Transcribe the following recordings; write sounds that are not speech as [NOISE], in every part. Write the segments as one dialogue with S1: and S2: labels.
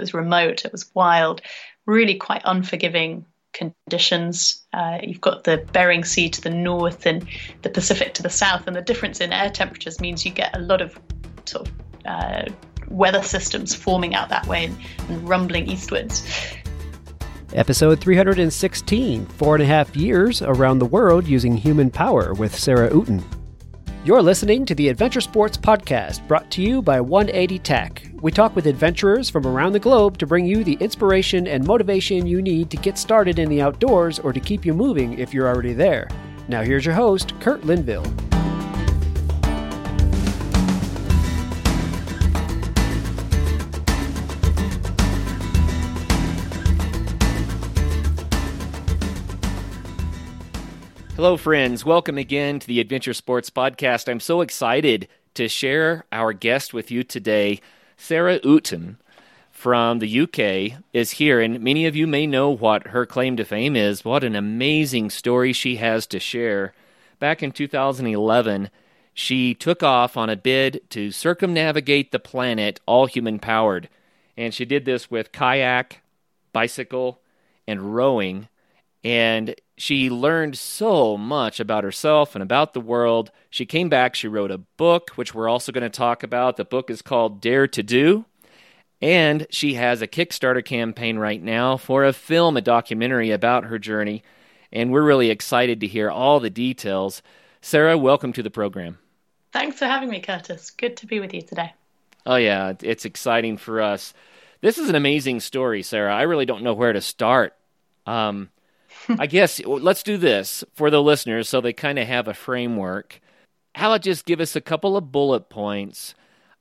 S1: was remote, it was wild, really quite unforgiving conditions. Uh, you've got the Bering Sea to the north and the Pacific to the south, and the difference in air temperatures means you get a lot of sort of uh, weather systems forming out that way and, and rumbling eastwards.
S2: Episode 316 Four and a Half Years Around the World Using Human Power with Sarah Outen. You're listening to the Adventure Sports Podcast, brought to you by 180 Tech. We talk with adventurers from around the globe to bring you the inspiration and motivation you need to get started in the outdoors or to keep you moving if you're already there. Now, here's your host, Kurt Linville.
S3: Hello, friends. Welcome again to the Adventure Sports Podcast. I'm so excited to share our guest with you today. Sarah Outen from the UK is here, and many of you may know what her claim to fame is. What an amazing story she has to share. Back in 2011, she took off on a bid to circumnavigate the planet all human powered. And she did this with kayak, bicycle, and rowing. And she learned so much about herself and about the world. She came back, she wrote a book, which we're also going to talk about. The book is called Dare to Do. And she has a Kickstarter campaign right now for a film, a documentary about her journey. And we're really excited to hear all the details. Sarah, welcome to the program.
S1: Thanks for having me, Curtis. Good to be with you today.
S3: Oh, yeah, it's exciting for us. This is an amazing story, Sarah. I really don't know where to start. Um, I guess let's do this for the listeners so they kind of have a framework. How about just give us a couple of bullet points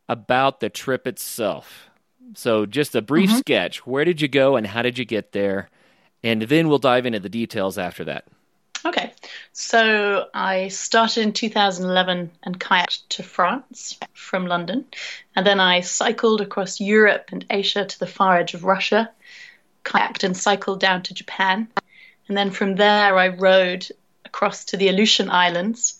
S3: about the trip itself? So, just a brief mm-hmm. sketch. Where did you go and how did you get there? And then we'll dive into the details after that.
S1: Okay. So, I started in 2011 and kayaked to France from London. And then I cycled across Europe and Asia to the far edge of Russia, kayaked and cycled down to Japan and then from there, I rode across to the Aleutian Islands.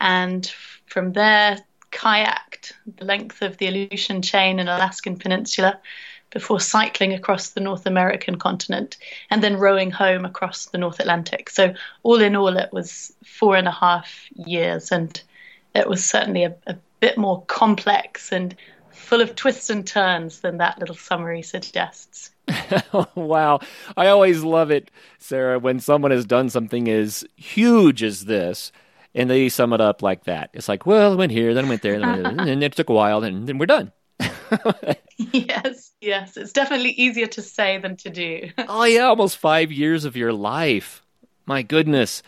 S1: And from there, kayaked the length of the Aleutian chain and Alaskan Peninsula before cycling across the North American continent and then rowing home across the North Atlantic. So, all in all, it was four and a half years, and it was certainly a, a bit more complex and full of twists and turns than that little summary suggests. [LAUGHS]
S3: wow. I always love it, Sarah, when someone has done something as huge as this and they sum it up like that. It's like, well, I went here, then I went there, and it took a while, and then we're done. [LAUGHS]
S1: yes, yes. It's definitely easier to say than to do. [LAUGHS]
S3: oh, yeah, almost five years of your life. My goodness.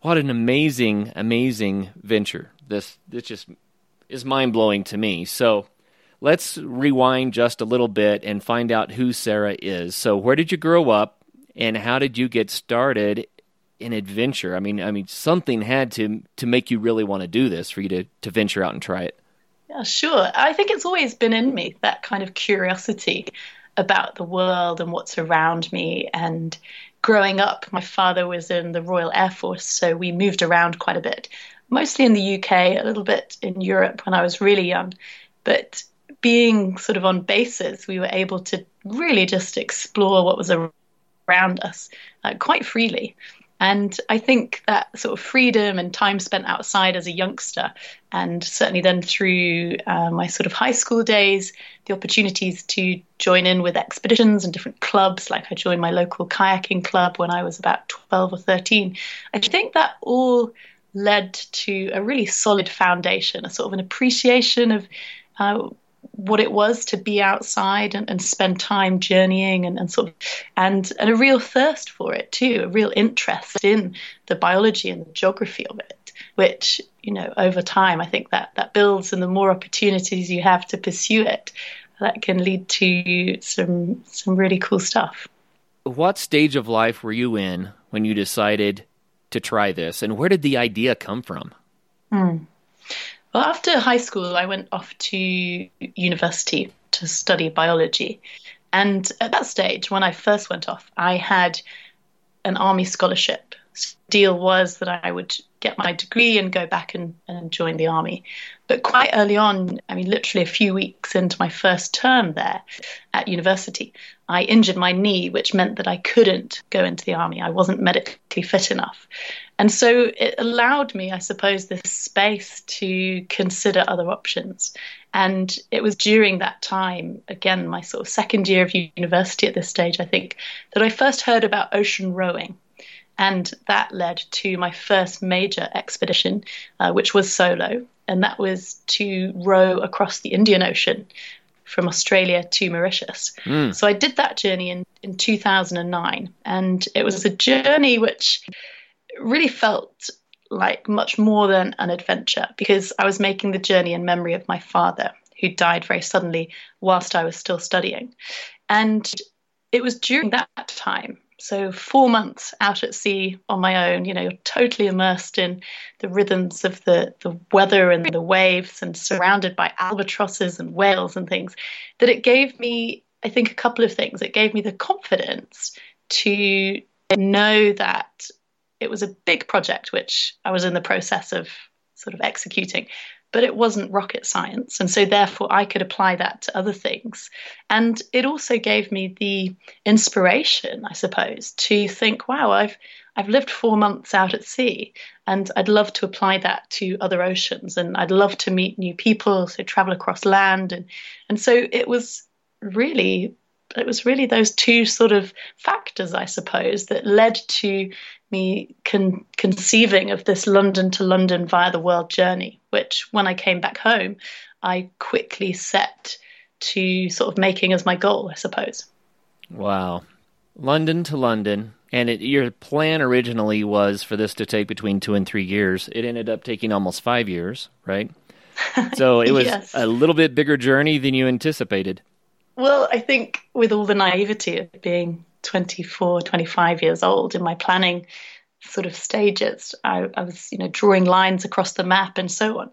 S3: What an amazing, amazing venture. This, this just is mind blowing to me. So, let's rewind just a little bit and find out who Sarah is. So, where did you grow up, and how did you get started in adventure? I mean, I mean, something had to to make you really want to do this for you to to venture out and try it.
S1: Yeah, sure. I think it's always been in me that kind of curiosity about the world and what's around me. And growing up, my father was in the Royal Air Force, so we moved around quite a bit, mostly in the UK, a little bit in Europe when I was really young. But being sort of on bases, we were able to really just explore what was around us uh, quite freely. And I think that sort of freedom and time spent outside as a youngster, and certainly then through uh, my sort of high school days, the opportunities to join in with expeditions and different clubs, like I joined my local kayaking club when I was about 12 or 13. I think that all led to a really solid foundation, a sort of an appreciation of uh, what it was to be outside and, and spend time journeying and, and sort of and, and a real thirst for it too, a real interest in the biology and the geography of it, which, you know, over time I think that that builds and the more opportunities you have to pursue it, that can lead to some some really cool stuff.
S3: What stage of life were you in when you decided to try this and where did the idea come from?
S1: Hmm. Well, after high school, I went off to university to study biology. And at that stage, when I first went off, I had an army scholarship. Deal was that I would get my degree and go back and, and join the army. But quite early on, I mean, literally a few weeks into my first term there at university, I injured my knee, which meant that I couldn't go into the army. I wasn't medically fit enough. And so it allowed me, I suppose, this space to consider other options. And it was during that time, again, my sort of second year of university at this stage, I think, that I first heard about ocean rowing. And that led to my first major expedition, uh, which was solo. And that was to row across the Indian Ocean from Australia to Mauritius. Mm. So I did that journey in, in 2009. And it was a journey which really felt like much more than an adventure because I was making the journey in memory of my father, who died very suddenly whilst I was still studying. And it was during that time, so four months out at sea on my own, you know, you're totally immersed in the rhythms of the, the weather and the waves and surrounded by albatrosses and whales and things, that it gave me, I think, a couple of things. It gave me the confidence to know that it was a big project which I was in the process of sort of executing, but it wasn't rocket science. And so, therefore, I could apply that to other things. And it also gave me the inspiration, I suppose, to think, wow, I've I've lived four months out at sea, and I'd love to apply that to other oceans, and I'd love to meet new people, so travel across land, and and so it was really it was really those two sort of factors, I suppose, that led to me con- conceiving of this London to London via the world journey, which when I came back home, I quickly set to sort of making as my goal, I suppose.
S3: Wow. London to London. And it, your plan originally was for this to take between two and three years. It ended up taking almost five years, right? [LAUGHS] So it was yes. a little bit bigger journey than you anticipated.
S1: Well, I think with all the naivety of being 24, 25 years old in my planning sort of stages, I, I was, you know, drawing lines across the map and so on.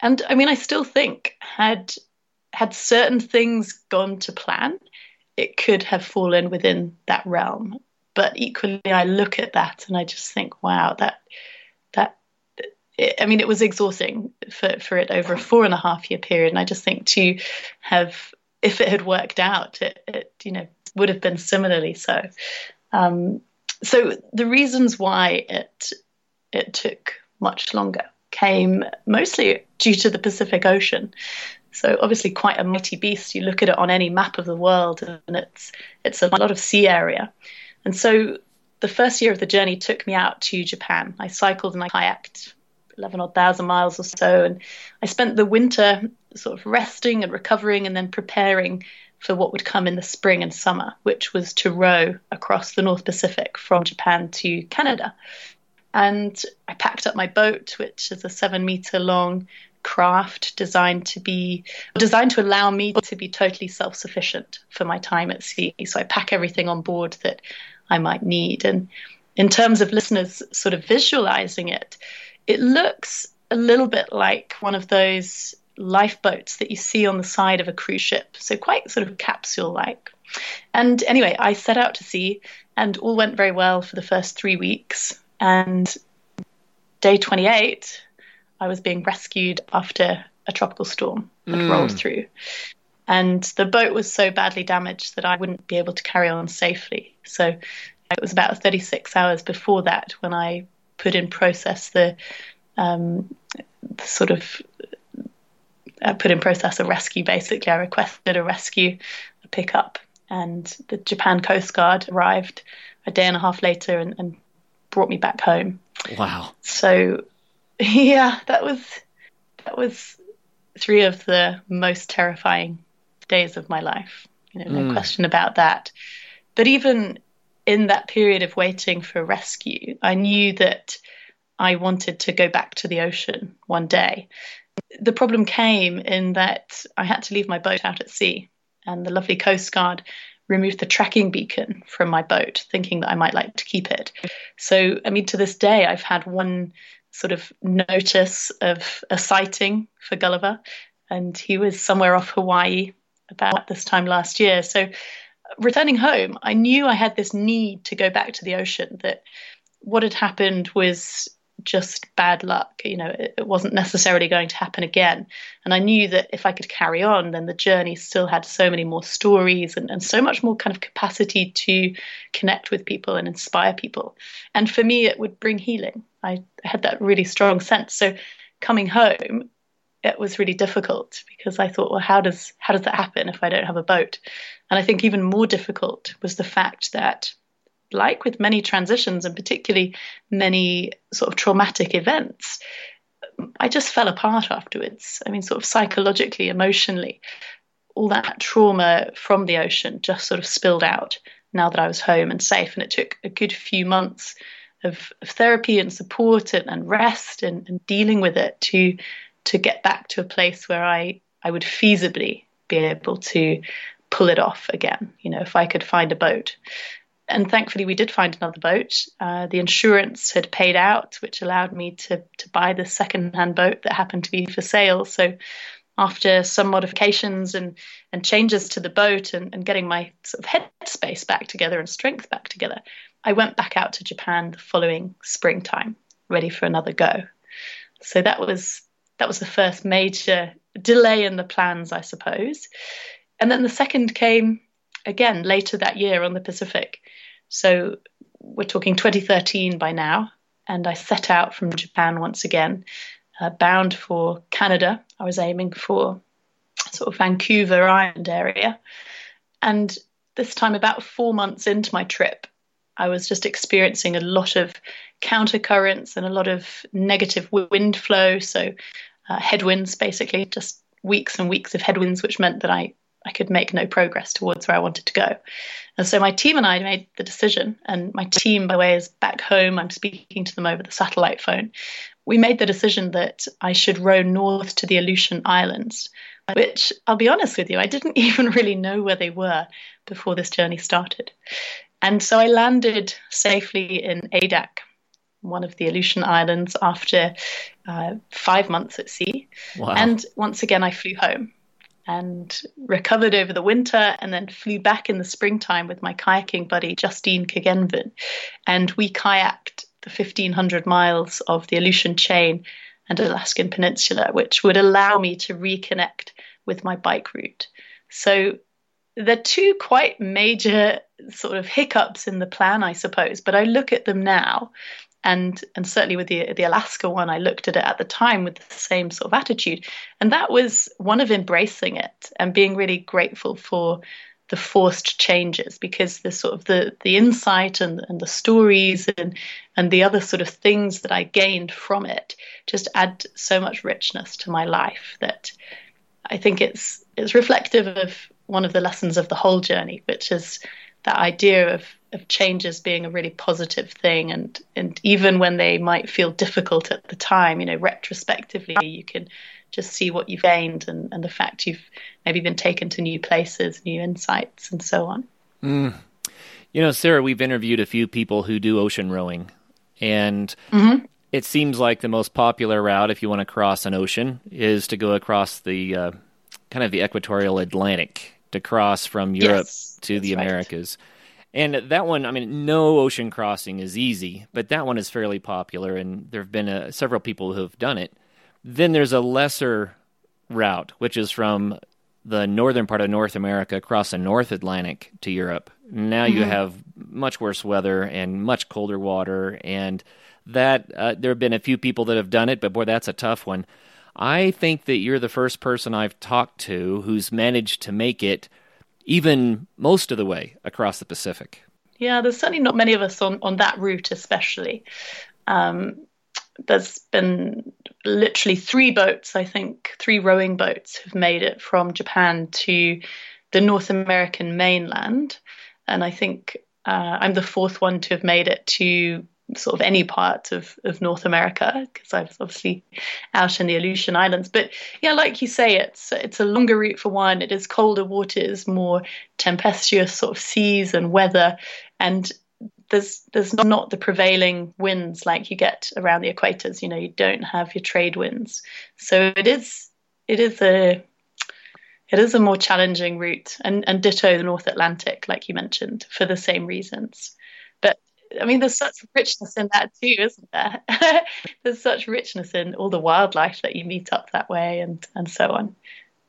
S1: And I mean, I still think had had certain things gone to plan, it could have fallen within that realm. But equally, I look at that and I just think, wow, that that I mean, it was exhausting for, for it over a four and a half year period. And I just think to have if it had worked out, it, it you know would have been similarly so. Um, so the reasons why it it took much longer came mostly due to the Pacific Ocean. So obviously quite a mighty beast. You look at it on any map of the world, and it's it's a lot of sea area. And so the first year of the journey took me out to Japan. I cycled and I kayaked 11 odd thousand miles or so, and I spent the winter sort of resting and recovering and then preparing for what would come in the spring and summer, which was to row across the North Pacific from Japan to Canada. And I packed up my boat, which is a seven meter long craft designed to be designed to allow me to be totally self-sufficient for my time at sea. So I pack everything on board that I might need. And in terms of listeners sort of visualizing it, it looks a little bit like one of those lifeboats that you see on the side of a cruise ship. So quite sort of capsule like. And anyway, I set out to sea and all went very well for the first three weeks. And day 28, I was being rescued after a tropical storm had mm. rolled through. And the boat was so badly damaged that I wouldn't be able to carry on safely. So it was about 36 hours before that when I put in process the, um, the sort of uh, put in process a rescue. Basically, I requested a rescue, a pickup, and the Japan Coast Guard arrived a day and a half later and, and brought me back home.
S3: Wow!
S1: So, [LAUGHS] yeah, that was that was three of the most terrifying days of my life. You know, no mm. question about that. But even in that period of waiting for rescue, I knew that I wanted to go back to the ocean one day the problem came in that I had to leave my boat out at sea, and the lovely Coast Guard removed the tracking beacon from my boat, thinking that I might like to keep it. So, I mean, to this day, I've had one sort of notice of a sighting for Gulliver, and he was somewhere off Hawaii about this time last year. So, returning home, I knew I had this need to go back to the ocean that what had happened was just bad luck. You know, it, it, wasn't necessarily going to happen again. And I knew that if I could carry on, then the journey still had so many more stories and, and so much more kind of capacity to connect with people and inspire people. And for me, it would bring healing. I had that really strong sense. So coming home, it was really difficult because I thought, well, how does how does that happen if I don't have a boat? And I think even more difficult was the fact that like with many transitions and particularly many sort of traumatic events, I just fell apart afterwards. I mean, sort of psychologically, emotionally, all that trauma from the ocean just sort of spilled out now that I was home and safe. And it took a good few months of, of therapy and support and, and rest and, and dealing with it to to get back to a place where I, I would feasibly be able to pull it off again. You know, if I could find a boat and thankfully we did find another boat. Uh, the insurance had paid out, which allowed me to to buy the second-hand boat that happened to be for sale. So after some modifications and and changes to the boat and, and getting my sort of headspace back together and strength back together, I went back out to Japan the following springtime, ready for another go. So that was that was the first major delay in the plans, I suppose. And then the second came again later that year on the Pacific. So we're talking 2013 by now. And I set out from Japan once again, uh, bound for Canada. I was aiming for sort of Vancouver Island area. And this time, about four months into my trip, I was just experiencing a lot of counter currents and a lot of negative wind flow. So, uh, headwinds, basically, just weeks and weeks of headwinds, which meant that I I could make no progress towards where I wanted to go. And so my team and I made the decision, and my team, by the way, is back home. I'm speaking to them over the satellite phone. We made the decision that I should row north to the Aleutian Islands, which I'll be honest with you, I didn't [LAUGHS] even really know where they were before this journey started. And so I landed safely in Adak, one of the Aleutian Islands, after uh, five months at sea. Wow. And once again, I flew home and recovered over the winter and then flew back in the springtime with my kayaking buddy Justine Curgenven. And we kayaked the 1500 miles of the Aleutian chain and Alaskan Peninsula, which would allow me to reconnect with my bike route. So they're two quite major sort of hiccups in the plan, I suppose, but I look at them now and and certainly with the the Alaska one, I looked at it at the time with the same sort of attitude, and that was one of embracing it and being really grateful for the forced changes because the sort of the the insight and and the stories and and the other sort of things that I gained from it just add so much richness to my life that I think it's it's reflective of one of the lessons of the whole journey, which is that idea of of changes being a really positive thing and and even when they might feel difficult at the time you know retrospectively you can just see what you've gained and, and the fact you've maybe been taken to new places new insights and so on
S3: mm. you know sarah we've interviewed a few people who do ocean rowing and mm-hmm. it seems like the most popular route if you want to cross an ocean is to go across the uh, kind of the equatorial atlantic to cross from europe yes, to the americas right and that one, I mean, no ocean crossing is easy, but that one is fairly popular, and there have been uh, several people who have done it. Then there's a lesser route, which is from the northern part of North America across the North Atlantic to Europe. Now mm-hmm. you have much worse weather and much colder water, and that uh, there have been a few people that have done it, but boy, that's a tough one. I think that you're the first person I've talked to who's managed to make it even most of the way across the Pacific.
S1: Yeah, there's certainly not many of us on, on that route, especially. Um, there's been literally three boats, I think, three rowing boats have made it from Japan to the North American mainland. And I think uh, I'm the fourth one to have made it to sort of any part of, of North America because I was obviously out in the Aleutian Islands. But yeah, like you say, it's it's a longer route for one. It is colder waters, more tempestuous sort of seas and weather, and there's there's not the prevailing winds like you get around the equators. You know, you don't have your trade winds, so it is it is a it is a more challenging route, and and ditto the North Atlantic, like you mentioned, for the same reasons I mean, there's such richness in that too, isn't there? [LAUGHS] there's such richness in all the wildlife that you meet up that way, and and so on.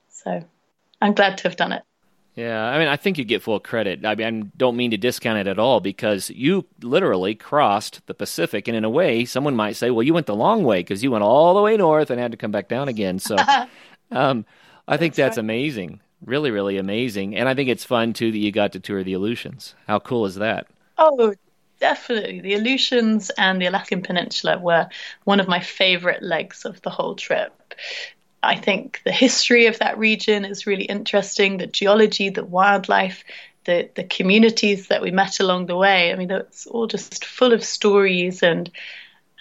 S1: So, I'm glad to have done it.
S3: Yeah, I mean, I think you get full credit. I mean, I don't mean to discount it at all because you literally crossed the Pacific, and in a way, someone might say, "Well, you went the long way because you went all the way north and had to come back down again." So, [LAUGHS] um, I think that's, that's right. amazing, really, really amazing, and I think it's fun too that you got to tour the Aleutians. How cool is that?
S1: Oh, definitely. The Aleutians and the Alaskan Peninsula were one of my favorite legs of the whole trip. I think the history of that region is really interesting, the geology, the wildlife, the, the communities that we met along the way. I mean, it's all just full of stories and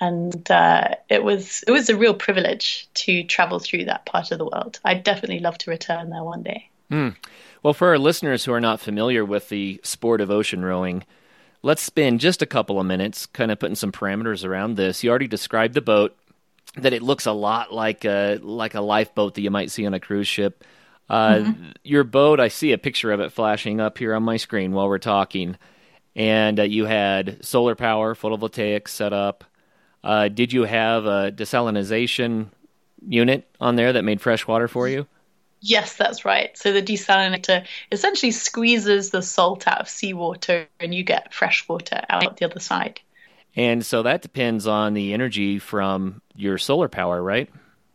S1: and uh, it was it was a real privilege to travel through that part of the world. I'd definitely love to return there one day.
S3: Mm. Well, for our listeners who are not familiar with the sport of ocean rowing, let's spend just a couple of minutes kind of putting some parameters around this. You already described the boat that it looks a lot like a like a lifeboat that you might see on a cruise ship. Uh, mm-hmm. Your boat, I see a picture of it flashing up here on my screen while we're talking, and uh, you had solar power, photovoltaics set up. Uh, did you have a desalination unit on there that made fresh water for you?
S1: Yes, that's right. So the desalinator essentially squeezes the salt out of seawater, and you get fresh water out the other side.
S3: And so that depends on the energy from your solar power, right?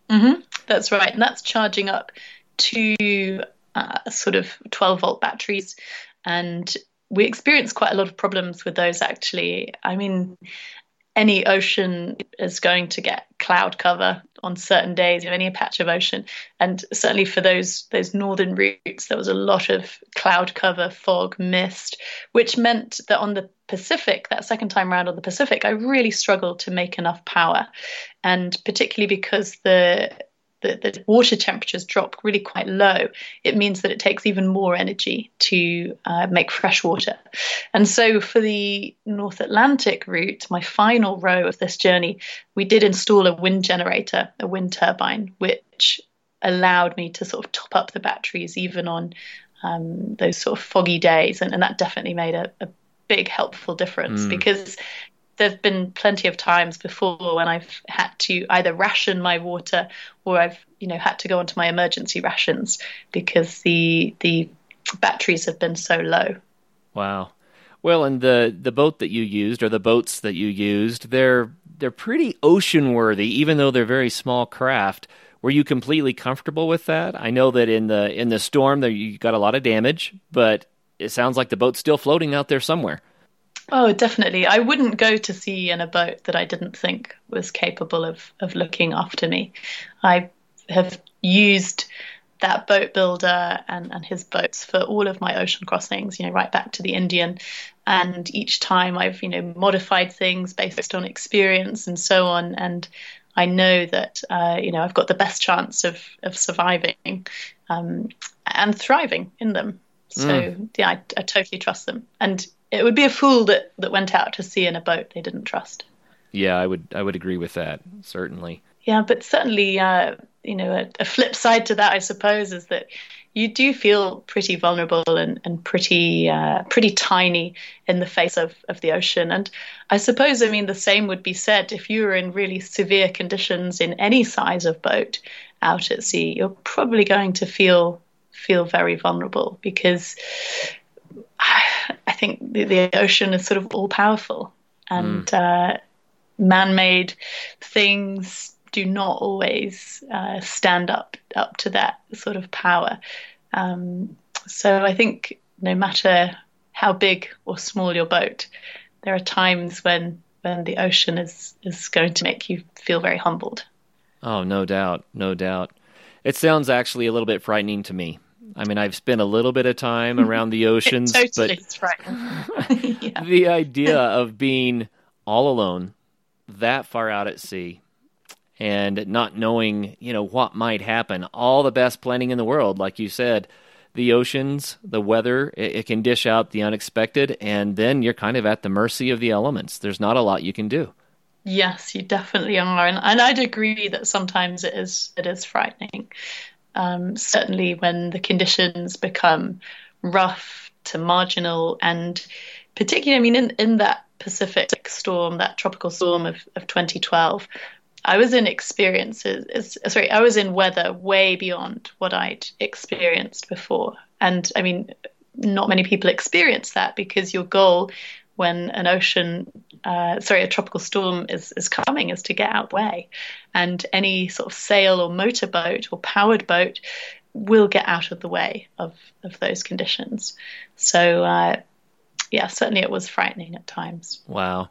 S1: Mm-hmm. That's right. And that's charging up to uh, sort of 12 volt batteries. And we experience quite a lot of problems with those actually. I mean, any ocean is going to get cloud cover on certain days of any patch of ocean. And certainly for those those northern routes there was a lot of cloud cover fog mist which meant that on the pacific that second time around on the pacific i really struggled to make enough power. And particularly because the the, the water temperatures drop really quite low, it means that it takes even more energy to uh, make fresh water. And so for the North Atlantic route, my final row of this journey, we did install a wind generator, a wind turbine, which allowed me to sort of top up the batteries even on um, those sort of foggy days. And, and that definitely made a, a big helpful difference mm. because there've been plenty of times before when I've had to either ration my water or I've you know had to go onto my emergency rations because the the batteries have been so low.
S3: Wow. Well, and the the boat that you used or the boats that you used, they're they're pretty ocean worthy even though they're very small craft. Were you completely comfortable with that? I know that in the in the storm there you got a lot of damage, but it sounds like the boat's still floating out there somewhere.
S1: Oh, definitely. I wouldn't go to sea in a boat that I didn't think was capable of of looking after me. I have used that boat builder and, and his boats for all of my ocean crossings, you know, right back to the Indian. And each time I've, you know, modified things based on experience and so on. And I know that, uh, you know, I've got the best chance of, of surviving um, and thriving in them. So, mm. yeah, I, I totally trust them. And it would be a fool that, that went out to sea in a boat they didn't trust.
S3: Yeah, I would I would agree with that certainly.
S1: Yeah, but certainly, uh, you know, a, a, flip side to that, I suppose, is that you do feel pretty vulnerable and, and pretty uh, pretty tiny in the face of, of the ocean. And I suppose, I mean, the same would be said if you were in really severe conditions in any size of boat out at sea. You're probably going to feel feel very vulnerable because I think the, the ocean is sort of all powerful, and mm. uh, man-made things do not always uh, stand up up to that sort of power. Um, so I think no matter how big or small your boat, there are times when when the ocean is is going to make you feel very humbled.
S3: Oh, no doubt, no doubt. It sounds actually a little bit frightening to me. I mean, I've spent a little bit of time [LAUGHS] around the oceans,
S1: totally
S3: but [LAUGHS] [LAUGHS] yeah. the idea of being all alone, that far out at sea, and not knowing, you know, what might happen. All the best planning in the world, like you said, the oceans, the weather, it, it can dish out the unexpected, and then you're kind of at the mercy of the elements. There's not a lot you can do.
S1: Yes, you definitely are, and, and I'd agree that sometimes it is it is frightening um, certainly when the conditions become rough to marginal and particularly, I mean, in, in that Pacific storm, that tropical storm of, of 2012, I was in experiences, sorry, I was in weather way beyond what I'd experienced before. And I mean, not many people experience that because your goal when an ocean, uh, sorry, a tropical storm is, is coming is to get out the way. And any sort of sail or motorboat or powered boat will get out of the way of, of those conditions. So, uh, yeah, certainly it was frightening at times.
S3: Wow.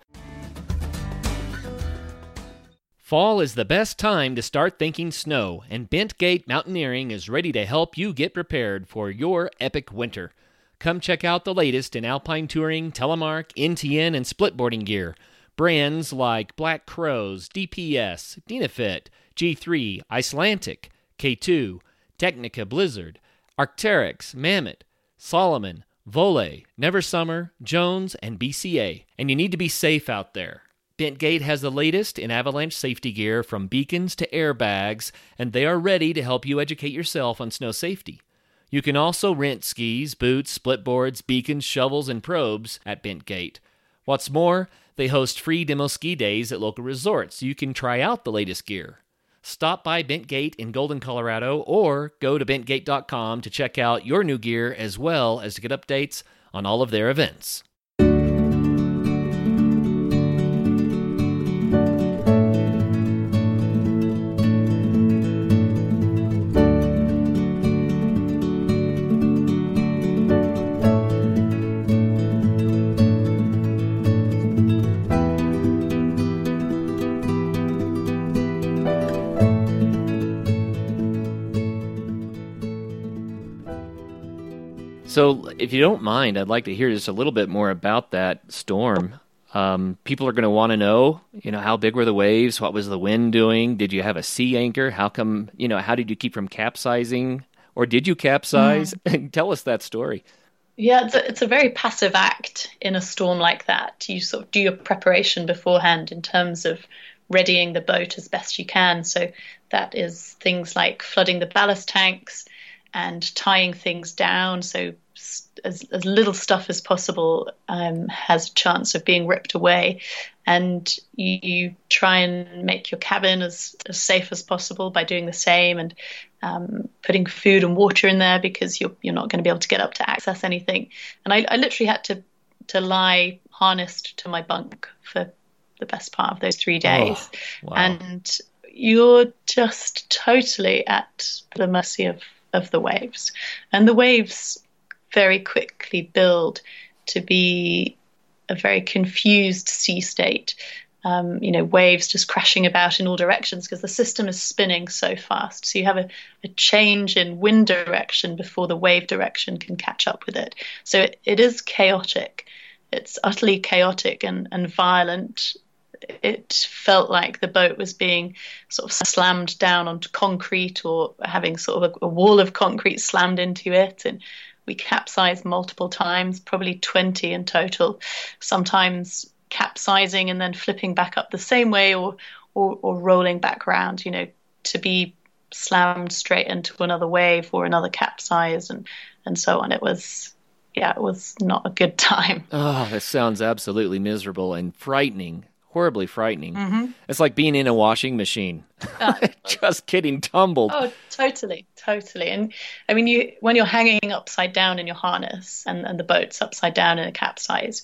S3: Fall is the best time to start thinking snow, and Bentgate Mountaineering is ready to help you get prepared for your epic winter. Come check out the latest in alpine touring, telemark, NTN, and splitboarding gear. Brands like Black Crows, DPS, Dynafit, G3, Icelantic, K2, Tecnica Blizzard, Arc'teryx, Mammoth, Salomon, Voile, Never Summer, Jones, and BCA. And you need to be safe out there. Bentgate has the latest in avalanche safety gear from beacons to airbags, and they are ready to help you educate yourself on snow safety. You can also rent skis, boots, split boards, beacons, shovels, and probes at Bentgate. What's more, they host free demo ski days at local resorts so you can try out the latest gear. Stop by Bentgate in Golden, Colorado, or go to bentgate.com to check out your new gear as well as to get updates on all of their events. If you don't mind, I'd like to hear just a little bit more about that storm. Um, people are going to want to know, you know, how big were the waves? What was the wind doing? Did you have a sea anchor? How come, you know, how did you keep from capsizing? Or did you capsize? Mm. [LAUGHS] Tell us that story.
S1: Yeah, it's a, it's a very passive act in a storm like that. You sort of do your preparation beforehand in terms of readying the boat as best you can. So that is things like flooding the ballast tanks and tying things down. So as, as little stuff as possible um, has a chance of being ripped away. And you, you, try and make your cabin as, as safe as possible by doing the same and um, putting food and water in there because you're, you're not going to be able to get up to access anything. And I, I literally had to, to lie harnessed to my bunk for the best part of those three days. Oh, wow. And you're just totally at the mercy of, of the waves. And the waves very quickly build to be a very confused sea state. Um, you know, waves just crashing about in all directions because the system is spinning so fast. So you have a, a, change in wind direction before the wave direction can catch up with it. So it, it is chaotic. It's utterly chaotic and, and violent. It felt like the boat was being sort of slammed down onto concrete or having sort of a, a wall of concrete slammed into it. And we capsized multiple times, probably 20 in total, sometimes capsizing and then flipping back up the same way or, or, or rolling back around, you know, to be slammed straight into another wave or another capsize and, and so on. It was, yeah, it was not a good [LAUGHS] time.
S3: Ah, oh, that sounds absolutely miserable and frightening horribly frightening.
S1: Mm-hmm.
S3: It's like being in a washing machine, uh, [LAUGHS] just getting tumbled.
S1: Oh, totally, totally. And I mean, you when you're hanging upside down in your harness and, and the boat's upside down in a capsize,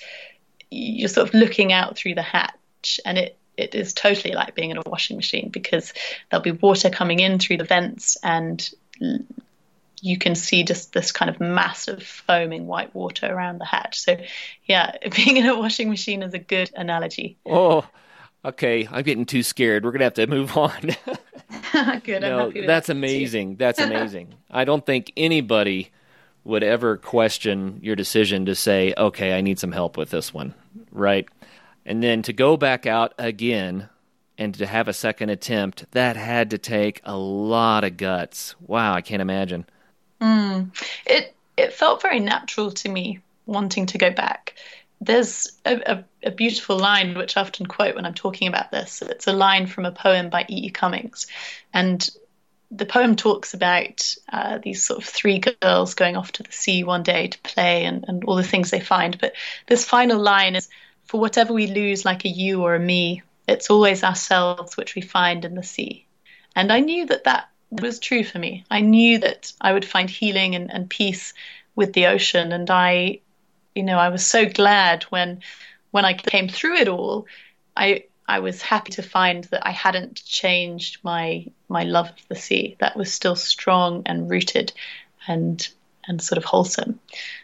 S1: you're sort of looking out through the hatch, and it it is totally like being in a washing machine because there'll be water coming in through the vents and you can see just this kind of massive foaming white water around the hatch. So, yeah, [LAUGHS] being in a washing machine is a good analogy.
S3: Oh, okay. I'm getting too scared. We're gonna have to move [LAUGHS] on. [LAUGHS]
S1: good.
S3: No, that's amazing. That's amazing. I don't think anybody would ever question your decision to say, "Okay, I need some help with this one," right? And then to go back out again and to have a second attempt, that had to take a lot of guts. Wow, I can't imagine.
S1: Mm. It it felt very natural to me wanting to go back. There's a, a, a, beautiful line which I often quote when I'm talking about this. It's a line from a poem by E. E. Cummings, and the poem talks about uh, these sort of three girls going off to the sea one day to play and, and all the things they find. But this final line is for whatever we lose, like a you or a me, it's always ourselves which we find in the sea. And I knew that that was true for me. I knew that I would find healing and, and peace with the ocean. And I, you know, I was so glad when when I came through it all. I I was happy to find that I hadn't changed my my love of the sea. That was still strong and rooted and and sort of wholesome.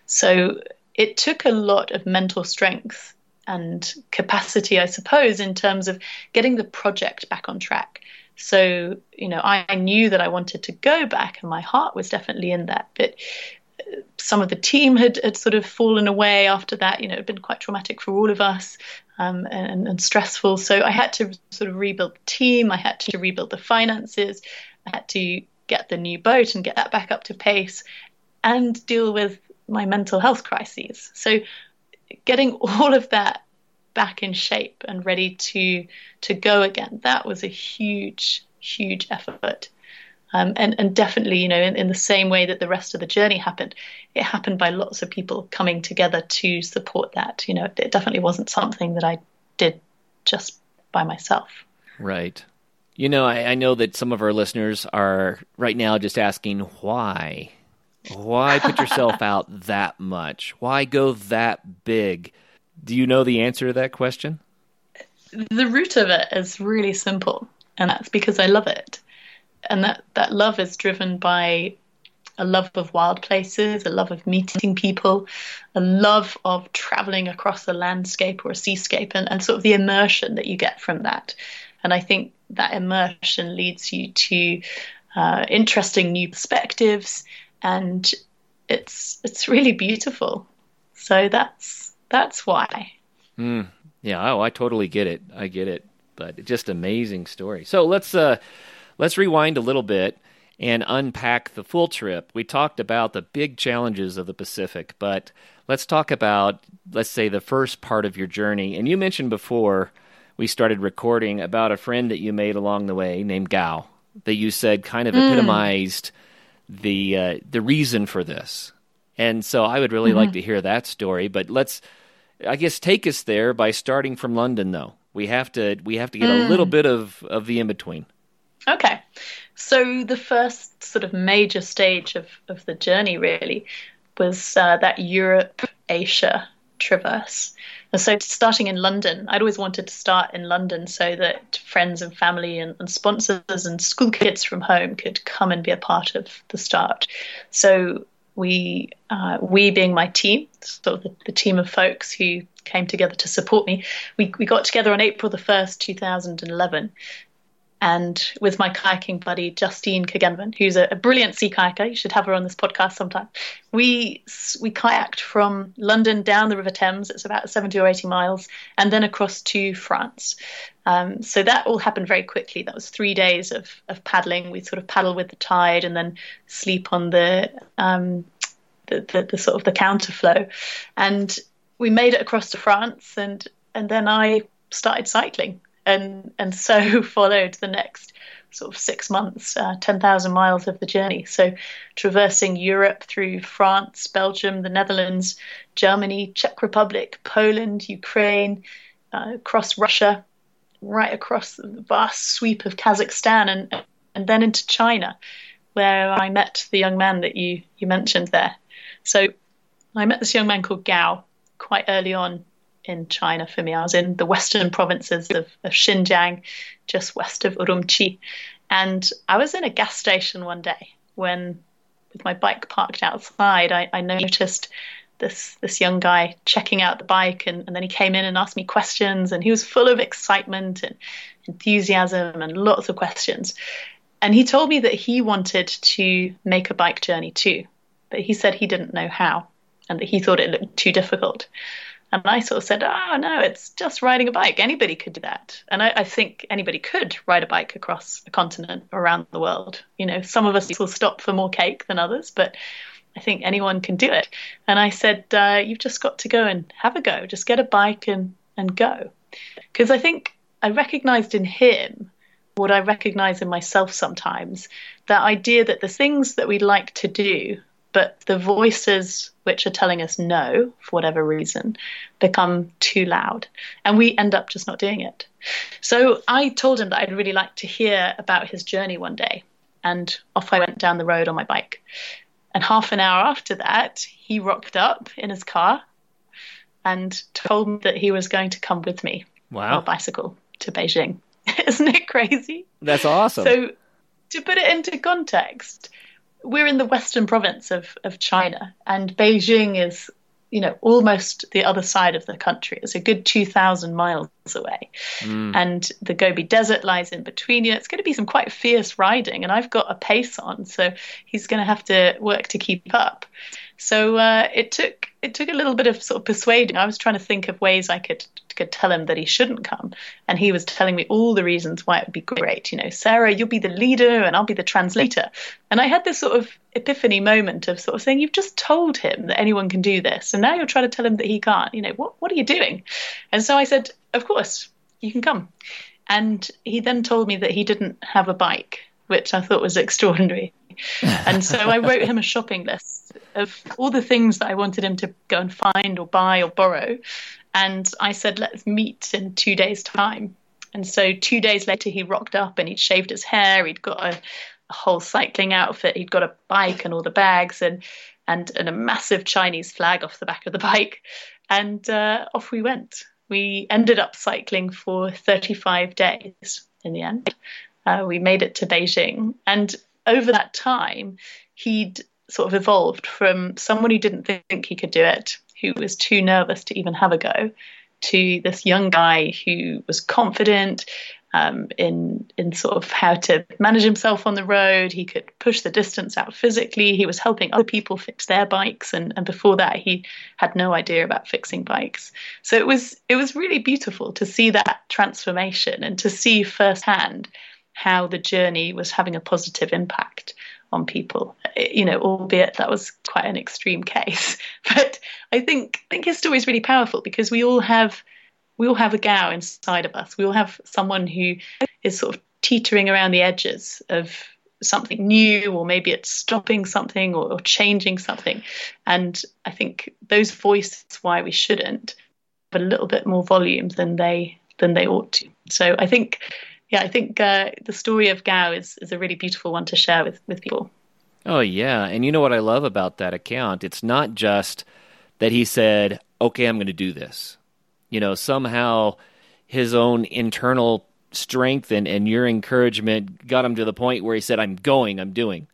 S1: So it took a lot of mental strength and capacity, I suppose, in terms of getting the project back on track. So, you know, I, knew that I wanted to go back and my heart was definitely in that. But uh, some of the team had, had sort of fallen away after that. You know, it had been quite traumatic for all of us um, and, and, stressful. So I had to sort of rebuild the team. I had to rebuild the finances. I had to get the new boat and get that back up to pace and deal with my mental health crises. So getting [LAUGHS] all of that back in shape and ready to to go again, that was a huge, huge effort. Um, and, and definitely, you know, in, in the same way that the rest of the journey happened, it happened by lots of people coming together to support that. You know, it definitely wasn't something that I did just by myself.
S3: Right. You know, I, I know that some of our listeners are right now just asking why. Why put yourself [LAUGHS] out that much? Why go that big? Do you know the answer to that question?
S1: The root of it is really simple, and that's because I love it and that that love is driven by a love of wild places, a love of meeting people, a love of traveling across a landscape or a seascape, and, and sort of the immersion that you get from that. And I think that immersion leads you to uh, interesting new perspectives, and it's it's really beautiful. So that's that's why.
S3: Mm, yeah, oh, I totally get it. I get it. But just amazing story. So let's uh, Let's rewind a little bit and unpack the full trip. We talked about the big challenges of the Pacific, but let's talk about, let's say, the first part of your journey. And you mentioned before we started recording about a friend that you made along the way named Gao that you said kind of mm. epitomized the uh, the reason for this. And so I would really mm-hmm. like to hear that story. But let's, I guess, take us there by starting from London. Though we have to we have to get mm. a little bit of of the in between.
S1: Okay. So the first sort of major stage of, of the journey really was uh, that Europe Asia traverse. And so starting in London, I'd always wanted to start in London so that friends and family and, and sponsors and school kids from home could come and be a part of the start. So we, uh, we being my team, of the, the, team of folks who came together to support me, we, we got together on April the 1st, 2011 and with my kayaking buddy Justine Curgenven, who's a, a, brilliant sea kayaker. You should have her on this podcast sometime. We we kayaked from London down the River Thames. It's about 70 or 80 miles, and then across to France. Um, so that all happened very quickly. That was three days of of paddling. We sort of paddle with the tide and then sleep on the um, the, the, the sort of the counterflow, and we made it across to France, and and then I started cycling and and so [LAUGHS] followed the next sort of six months, uh, 10,000 miles of the journey. So traversing Europe through France, Belgium, the Netherlands, Germany, Czech Republic, Poland, Ukraine, uh, across Russia, right across the vast sweep of Kazakhstan, and and then into China, where I met the young man that you you mentioned there. So I met this young man called Gao quite early on in China for me. I was in the western provinces of, of Xinjiang, just west of Urumqi. And I was in a gas station one day when, with my bike parked outside, I, I noticed this this young guy checking out the bike and, and then he came in and asked me questions and he was full of excitement and enthusiasm and lots of questions. And he told me that he wanted to make a bike journey too, but he said he didn't know how and that he thought it looked too difficult. And I sort of said, oh, no, it's just riding a bike. Anybody could do that. And I, I, think anybody could ride a bike across a continent around the world. You know, some of us will stop for more cake than others, but I think anyone can do it. And I said, uh, you've just got to go and have a go. Just get a bike and, and go. Because I think I recognized in him what I recognize in myself sometimes that idea that the things that we like to do, but the voices which are telling us no, for whatever reason, become too loud. And we end up just not doing it. So I told him that I'd really like to hear about his journey one day. And off I went down the road on my bike. And half an hour after that, he rocked up in his car and told me that he was going to come with me
S3: wow.
S1: on a bicycle to Beijing. [LAUGHS] Isn't it crazy?
S3: That's awesome.
S1: So, to put it into context, we're in the western province of, of China, and Beijing is, you know, almost the other side of the country. It's a good 2,000 miles away. Mm. And the Gobi Desert lies in between you. It's going to be some quite fierce riding, and I've got a pace on, so he's going to have to work to keep up. So uh, it took it took a little bit of sort of persuading. I was trying to think of ways I could could tell him that he shouldn't come, and he was telling me all the reasons why it would be great. You know, Sarah, you'll be the leader, and I'll be the translator. And I had this sort of epiphany moment of sort of saying, "You've just told him that anyone can do this, and now you're trying to tell him that he can't. You know, what what are you doing?" And so I said, "Of course, you can come." And he then told me that he didn't have a bike, which I thought was extraordinary. and so I wrote him a shopping list of all the things that I wanted him to go and find or buy or borrow. And I said, let's meet in two days' time. And so two days later, he rocked up and he'd shaved his hair. He'd got a, a whole cycling outfit. He'd got a bike and all the bags and, and, and a massive Chinese flag off the back of the bike. And uh, off we went. We ended up cycling for 35 days in the end. Uh, we made it to Beijing. And over that time, he'd sort of evolved from someone who didn't think he could do it, who was too nervous to even have a go, to this young guy who was confident um, in in sort of how to manage himself on the road. He could push the distance out physically. He was helping other people fix their bikes, and, and before that, he had no idea about fixing bikes. So it was it was really beautiful to see that transformation and to see firsthand how the journey was having a positive impact on people. You know, albeit that was quite an extreme case, [LAUGHS] but I think I think his story is really powerful because we all have we all have a Gao inside of us. We all have someone who is sort of teetering around the edges of something new, or maybe it's stopping something or, or changing something. And I think those voices why we shouldn't have a little bit more volume than they than they ought to. So I think yeah, I think uh, the story of Gao is, is a really beautiful one to share with, with people.
S3: Oh, yeah. And you know what I love about that account? It's not just that he said, okay, I'm going to do this. You know, somehow his own internal strength and, and your encouragement got him to the point where he said, I'm going, I'm doing.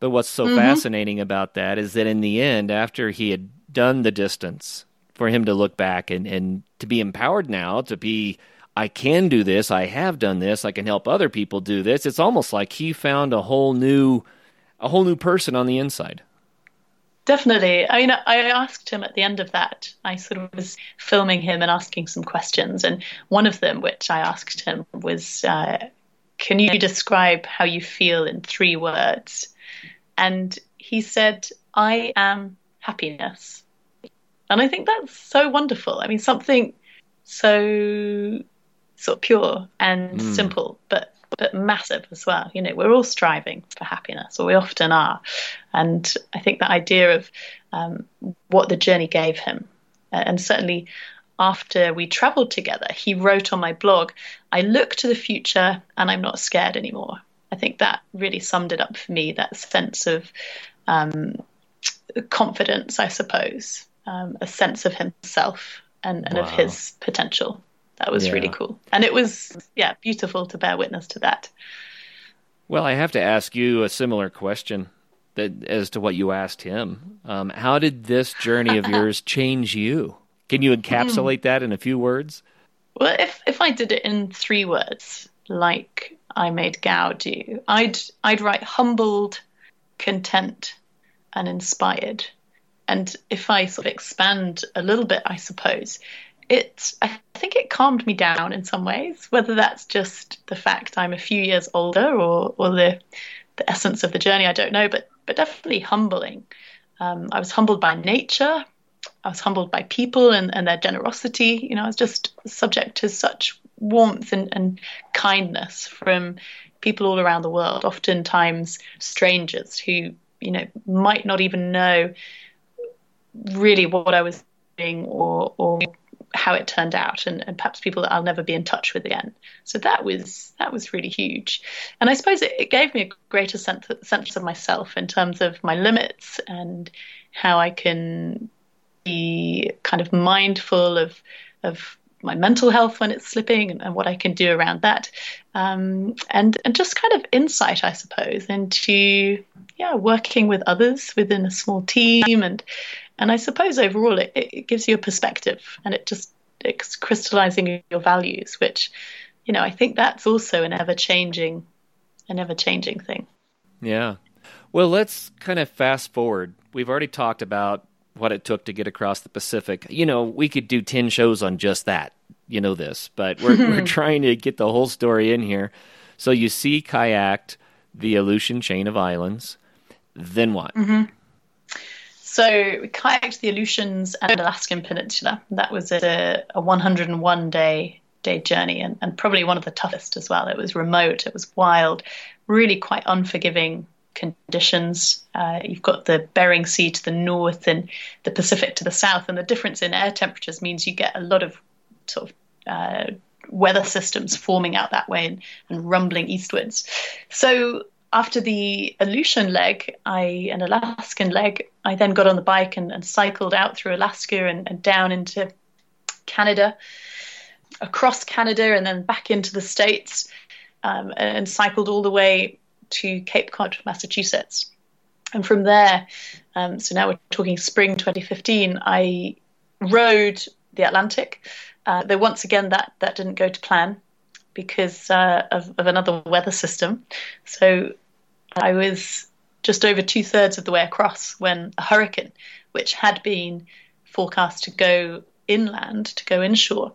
S3: But what's so mm-hmm. fascinating about that is that in the end, after he had done the distance, for him to look back and, and to be empowered now to be I can do this. I have done this. I can help other people do this. It's almost like he found a whole new, a whole new person on the inside.
S1: Definitely. I mean, I asked him at the end of that. I sort of was filming him and asking some questions, and one of them, which I asked him, was, uh, "Can you describe how you feel in three words?" And he said, "I am happiness." And I think that's so wonderful. I mean, something so sort of pure and mm. simple, but but massive as well. You know, we're all striving for happiness, or we often are. And I think the idea of um, what the journey gave him, and certainly after we traveled together, he wrote on my blog, I look to the future and I'm not scared anymore. I think that really summed it up for me that sense of um, confidence, I suppose, um, a sense of himself and, and wow. of his potential that was yeah. really cool. And it was, yeah, beautiful to bear witness to that.
S3: Well, I have to ask you a similar question that as to what you asked him. Um, how did this journey of [LAUGHS] yours change you? Can you encapsulate mm. that in a few words?
S1: Well, if if I did it in three words, like I made Gao do, I'd I'd write humbled, content, and inspired. And if I sort of expand a little bit, I suppose, it I think it calmed me down in some ways. Whether that's just the fact I'm a few years older or or the the essence of the journey, I don't know, but but definitely humbling. Um, I was humbled by nature. I was humbled by people and, and their generosity. You know, I was just subject to such warmth and, and kindness from people all around the world, oftentimes strangers who, you know, might not even know really what I was doing or, or how it turned out and, and perhaps people that I'll never be in touch with again. So that was that was really huge. And I suppose it, it gave me a greater sense, sense of myself in terms of my limits and how I can be kind of mindful of of my mental health when it's slipping and, and what I can do around that. Um, and and just kind of insight, I suppose, into yeah, working with others within a small team and and I suppose overall it, it gives you a perspective and it just it's crystallizing your values, which, you know, I think that's also an ever changing, an ever changing thing.
S3: Yeah. Well, let's kind of fast forward. We've already talked about what it took to get across the Pacific. You know, we could do 10 shows on just that. You know this, but we're, we're [LAUGHS] trying to get the whole story in here. So you see kayaked the Aleutian chain of islands. Then what?
S1: Mm-hmm. So we kayaked the Aleutians and Alaskan Peninsula. That was a, a 101 day day journey and, and probably one of the toughest as well. It was remote, it was wild, really quite unforgiving conditions. Uh, you've got the Bering Sea to the north and the Pacific to the south, and the difference in air temperatures means you get a lot of sort of uh, weather systems forming out that way and, and rumbling eastwards. So after the Aleutian leg, I an Alaskan leg, I then got on the bike and, and cycled out through Alaska and, and, down into Canada, across Canada, and then back into the states, um, and cycled all the way to Cape Cod, Massachusetts. And from there, um, so now we're talking spring 2015, I rode the Atlantic. Uh, though once again, that that didn't go to plan because uh, of, of another weather system. So I was just over two thirds of the way across when a hurricane, which had been forecast to go inland, to go inshore,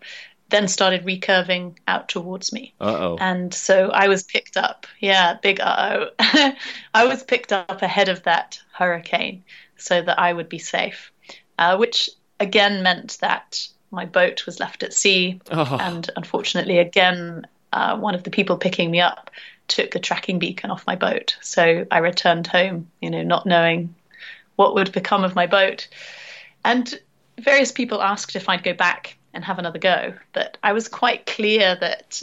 S1: then started recurving out towards me.
S3: Uh-oh.
S1: And so I was picked up. Yeah, big uh oh. [LAUGHS] I was picked up ahead of that hurricane so that I would be safe, uh, which again meant that my boat was left at sea. Oh. And unfortunately, again, uh, one of the people picking me up took the tracking beacon off my boat. So I returned home, you know, not knowing what would become of my boat. And various people asked if I'd go back and have another go. But I was quite clear that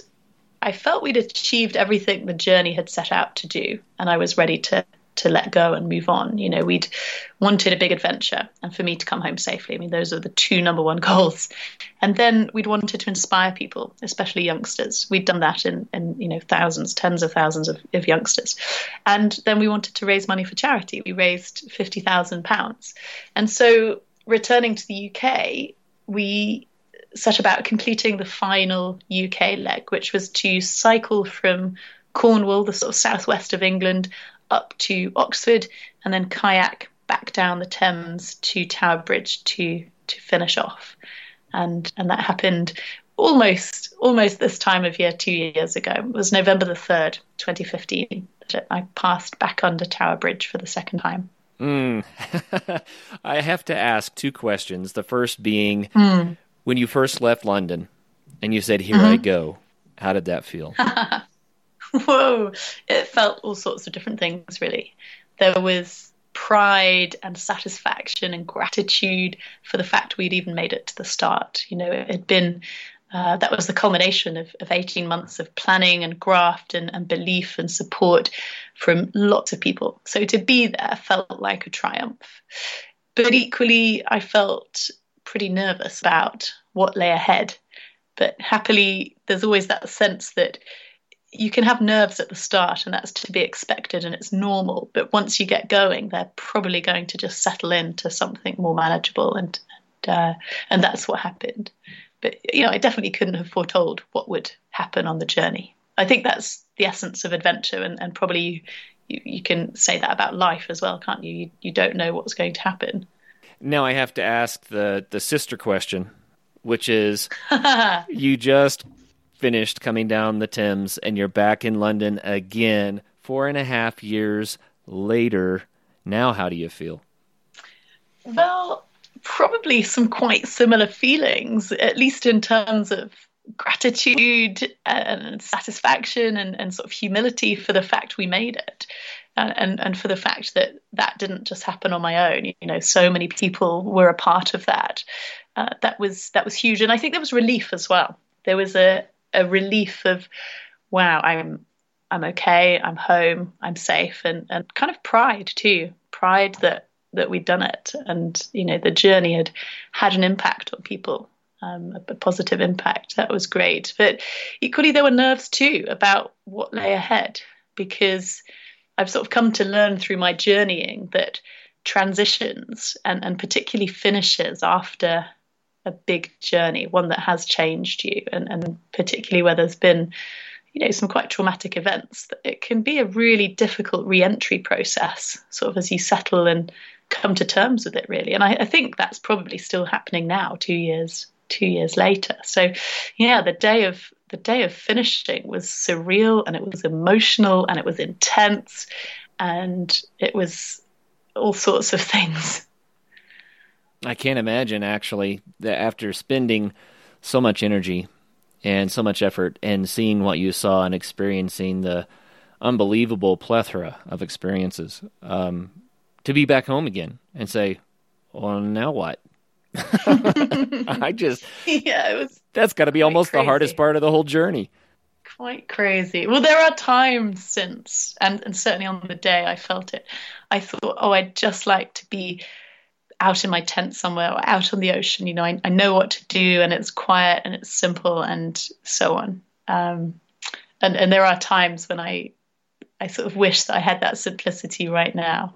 S1: I felt we'd achieved everything the journey had set out to do, and I was ready to to let go and move on. You know, we'd wanted a big adventure and for me to come home safely. I mean, those are the two number one [LAUGHS] goals. And then we'd wanted to inspire people, especially youngsters. We'd done that in, in you know, thousands, tens of thousands of, of youngsters. And then we wanted to raise money for charity. We raised £50,000. And so returning to the UK, we set about completing the final UK leg, which was to cycle from Cornwall, the sort of southwest of England, up to Oxford and then kayak back down the Thames to Tower Bridge to to finish off. And and that happened almost almost this time of year two years ago. It was November the third, 2015, that I passed back under Tower Bridge for the second time.
S3: Mm. [LAUGHS] I have to ask two questions. The first being mm. when you first left London and you said, Here mm-hmm. I go, how did that feel? [LAUGHS] [LAUGHS]
S1: whoa, it felt all sorts of different things, really. There was pride and satisfaction and gratitude for the fact we'd even made it to the start. You know, it had been. Uh, that was the culmination of, of 18 months of planning and graft and, and belief and support from lots of people. So to be there felt like a triumph. But equally, I felt pretty nervous about what lay ahead. But happily, there's always that sense that you can have nerves at the start and that's to be expected and it's normal but once you get going they're probably going to just settle into something more manageable and and, uh, and that's what happened. But you know i definitely couldn't have foretold what would happen on the journey. I think that's the essence of adventure and, and probably you, you, can say that about life as well can't you? you you don't know what's going to happen.
S3: Now i have to ask the the sister question which is [LAUGHS] you just finished coming down the Thames and you're back in London again four and a half years later. Now, how do you feel?
S1: Well, probably some quite similar feelings, at least in terms of gratitude and satisfaction and, and sort of humility for the fact we made it. And, and, for the fact that that didn't just happen on my own, you know, so many people were a part of that. Uh, that was that was huge, and I think there was relief as well. There was a, a relief of, wow, I'm I'm okay, I'm home, I'm safe, and and kind of pride too, pride that that we'd done it, and you know the journey had had an impact on people um, a, a, positive impact. That was great. But equally, there were nerves too about what lay ahead because I've sort of come to learn through my journeying that transitions and, and particularly finishes after a big journey, one that has changed you, and, and particularly where there's been you know some quite traumatic events it can be a really difficult re-entry process sort of as you settle and come to terms with it really and I, I think that's probably still happening now two years two years later. So, yeah, the day of the day of finishing was surreal and it was emotional and it was intense and it was all sorts of [LAUGHS] things.
S3: I can't imagine actually that after spending so much energy and so much effort and seeing what you saw and experiencing the unbelievable plethora of experiences, um, to be back home again and say, well, now what? [LAUGHS] I just
S1: yeah, it was.
S3: That's got to be almost crazy. the hardest part of the whole journey.
S1: Quite crazy. Well, there are times since, and, and certainly on the day I felt it. I thought, oh, I'd just like to be out in my tent somewhere or out on the ocean. You know, I, I know what to do, and it's quiet and it's simple, and so on. Um, and and there are times when I I sort of wish that I had that simplicity right now.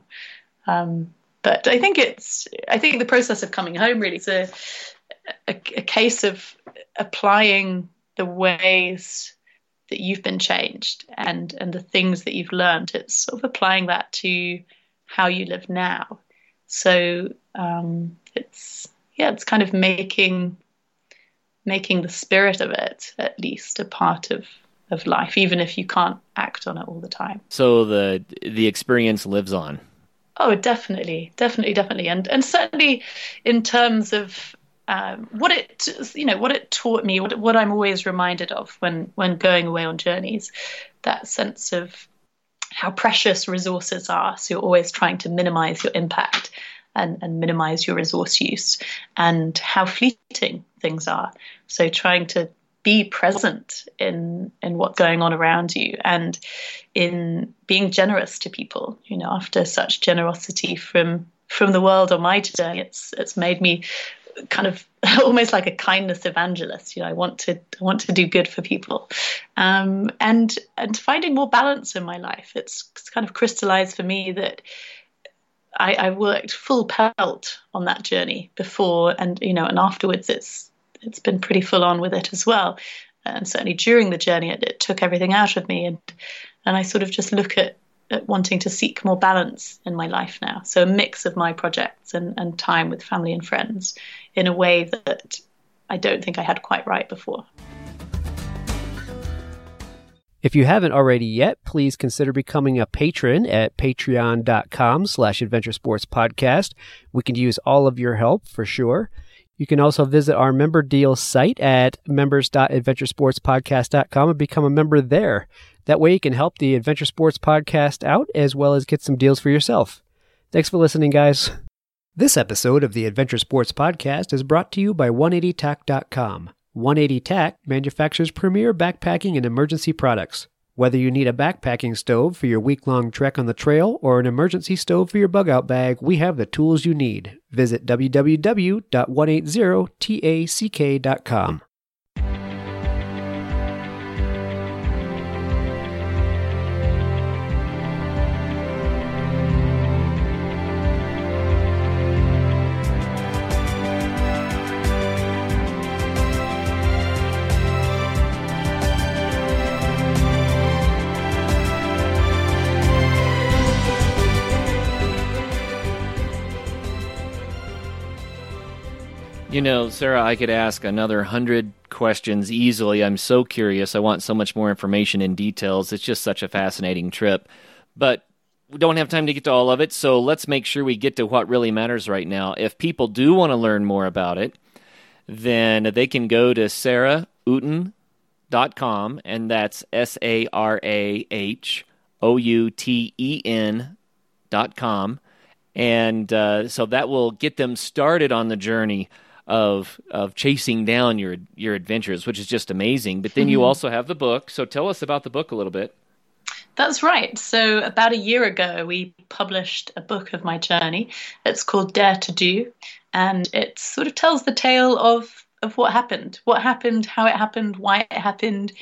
S1: Um, but I think it's I think the process of coming home really is a, a, a case of applying the ways that you've been changed and and the things that you've learned. It's sort of applying that to how you live now. So um, it's yeah, it's kind of making making the spirit of it at least a part of of life, even if you can't act on it all the time.
S3: So the the experience lives on.
S1: Oh, definitely, definitely, definitely, and and certainly in terms of um, what it you know what it taught me, what what I'm always reminded of when when going away on journeys, that sense of how precious resources are. So you're always trying to minimize your impact and, and minimize your resource use, and how fleeting things are. So trying to be present in in what's going on around you and in being generous to people you know after such generosity from from the world on my journey it's it's made me kind of [LAUGHS] almost like a kindness evangelist you know i want to I want to do good for people um, and and finding more balance in my life it's, it's kind of crystallized for me that I, I worked full pelt on that journey before and you know and afterwards it's it's been pretty full on with it as well. And certainly during the journey, it, it took everything out of me, and and I sort of just look at, at wanting to seek more balance in my life now. So a mix of my projects and, and time with family and friends in a way that I don't think I had quite right before.
S2: If you haven't already yet, please consider becoming a patron at patreon.com slash adventure sports podcast. We can use all of your help for sure. You can also visit our member deal site at members.adventuresportspodcast.com and become a member there. That way you can help the Adventure Sports Podcast out as well as get some deals for yourself. Thanks for listening, guys. This episode of the Adventure Sports Podcast is brought to you by 180tac.com. 180tac manufactures premier backpacking and emergency products. Whether you need a backpacking stove for your week long trek on the trail or an emergency stove for your bug out bag, we have the tools you need. Visit www.180tac.com.
S3: You know, Sarah, I could ask another hundred questions easily. I'm so curious. I want so much more information and details. It's just such a fascinating trip. But we don't have time to get to all of it, so let's make sure we get to what really matters right now. If people do want to learn more about it, then they can go to Sarah sarahouten.com, and that's S A R A H O U T E N dot com. And uh, so that will get them started on the journey of of chasing down your your adventures, which is just amazing. But then you hmm. also have the book. So tell us about the book a little bit.
S1: That's right. So, about a year ago, we published a book of my journey. It's called Dare to Do, and it sort of tells the tale of, of what happened, what happened, how it happened, why it happened,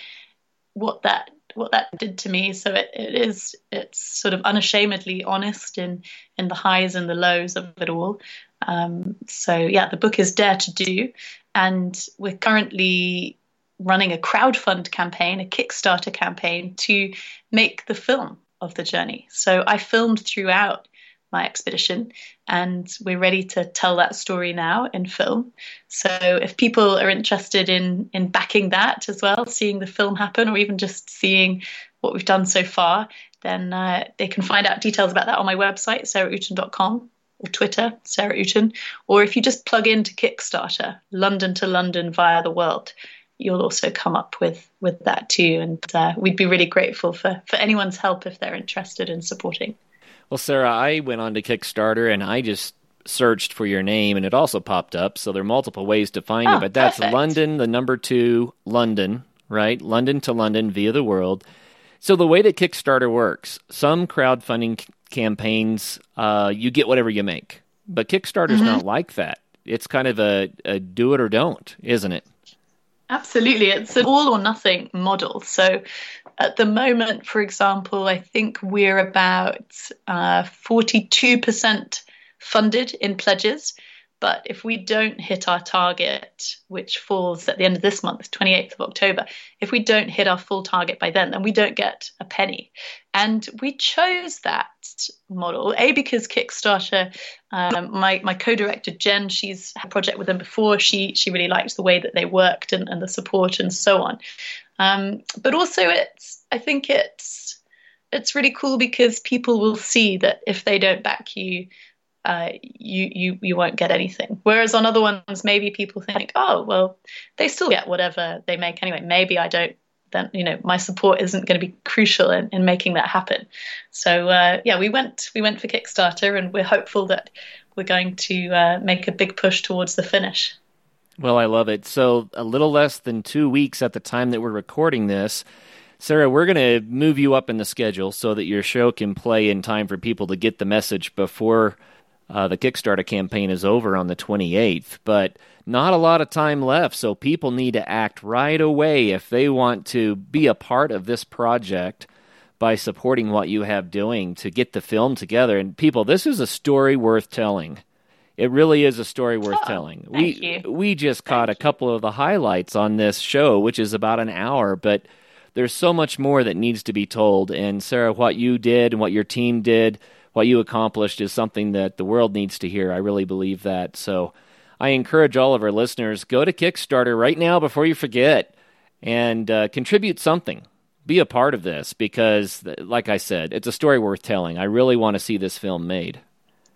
S1: what that what that did to me. So it, it is it's sort of unashamedly honest in in the highs and the lows of it all. Um, so yeah, the book is Dare to Do, and we're currently running a crowdfund campaign, a Kickstarter campaign to make the film of the journey. So I filmed throughout my expedition and we're ready to tell that story now in film. So if people are interested in in backing that as well, seeing the film happen or even just seeing what we've done so far, then uh, they can find out details about that on my website, sarahouten.com or Twitter, Sarah Outen, or if you just plug into Kickstarter, London to London via the world, you'll also come up with with that too. And uh, we'd be really grateful for for anyone's help if they're interested in supporting.
S3: Well, Sarah, I went on to Kickstarter and I just searched for your name and it also popped up. So there are multiple ways to find
S1: oh,
S3: you, but that's
S1: perfect.
S3: London, the number two, London, right? London to London via the world. So the way that Kickstarter works, some crowdfunding campaigns, uh, you get whatever you make, but Kickstarter's mm-hmm. not like that. It's kind of a, a do it or don't, isn't it?
S1: Absolutely. It's an all or nothing model. So at the moment, for example, I think we're about uh, 42% funded in pledges. But if we don't hit our target, which falls at the end of this month, 28th of October, if we don't hit our full target by then, then we don't get a penny. And we chose that model, A, because Kickstarter, um, my, my co-director Jen, she's had a project with them before. She she really liked the way that they worked and, and the support and so on. Um, but also it's I think it's it's really cool because people will see that if they don't back you, uh, you you you won't get anything. Whereas on other ones, maybe people think, oh well, they still get whatever they make anyway. Maybe I don't. Then you know my support isn't going to be crucial in, in making that happen. So uh, yeah, we went we went for Kickstarter, and we're hopeful that we're going to uh, make a big push towards the finish.
S3: Well, I love it. So a little less than two weeks at the time that we're recording this. Sarah, we're going to move you up in the schedule so that your show can play in time for people to get the message before uh, the Kickstarter campaign is over on the 28th, but not a lot of time left, so people need to act right away if they want to be a part of this project by supporting what you have doing to get the film together. And people, this is a story worth telling. It really is a story worth
S1: oh,
S3: telling.
S1: we
S3: you. we just caught thank a couple of the highlights on this show, which is about an hour, but there's so much more that needs to be told. And Sarah, what you did and what your team did what you accomplished is something that the world needs to hear. I really believe that. So I encourage all of our listeners go to Kickstarter right now before you forget and uh, contribute something. Be a part of this because, like I said, it's a story worth telling. I really want to see this film made.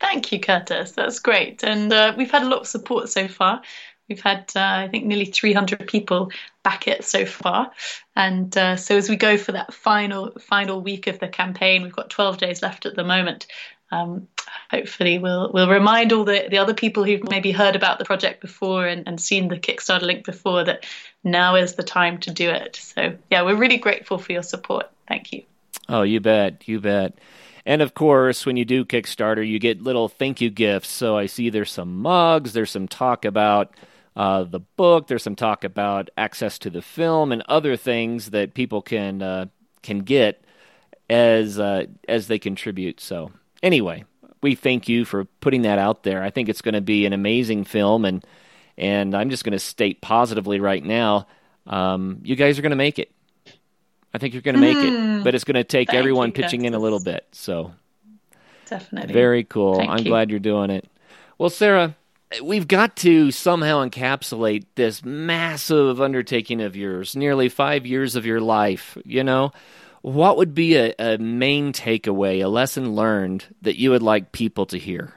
S1: Thank you, Curtis. That's great. And uh, we've had a lot of support so far. We've had, uh, I think, nearly 300 people back it so far. And uh, so as we go for that final final week of the campaign, we've got 12 days left at the moment. Um, hopefully, we'll we'll remind all the, the other people who've maybe heard about the project before and, and seen the Kickstarter link before that now is the time to do it. So yeah, we're really grateful for your support. Thank you.
S3: Oh, you bet, you bet. And of course, when you do Kickstarter, you get little thank you gifts. So I see there's some mugs, there's some talk about uh, the book. There's some talk about access to the film and other things that people can uh, can get as uh, as they contribute. So anyway, we thank you for putting that out there. I think it's going to be an amazing film, and and I'm just going to state positively right now, um, you guys are going to make it. I think you're going to make mm. it, but it's going to take
S1: Thank
S3: everyone pitching in a little bit. So
S1: Definitely.
S3: very cool.
S1: Thank
S3: I'm
S1: you.
S3: glad you're doing it. Well, Sarah, we've got to somehow encapsulate this massive undertaking of yours, nearly five years of your life. You know, what would be a, a main takeaway, a lesson learned that you would like people to hear?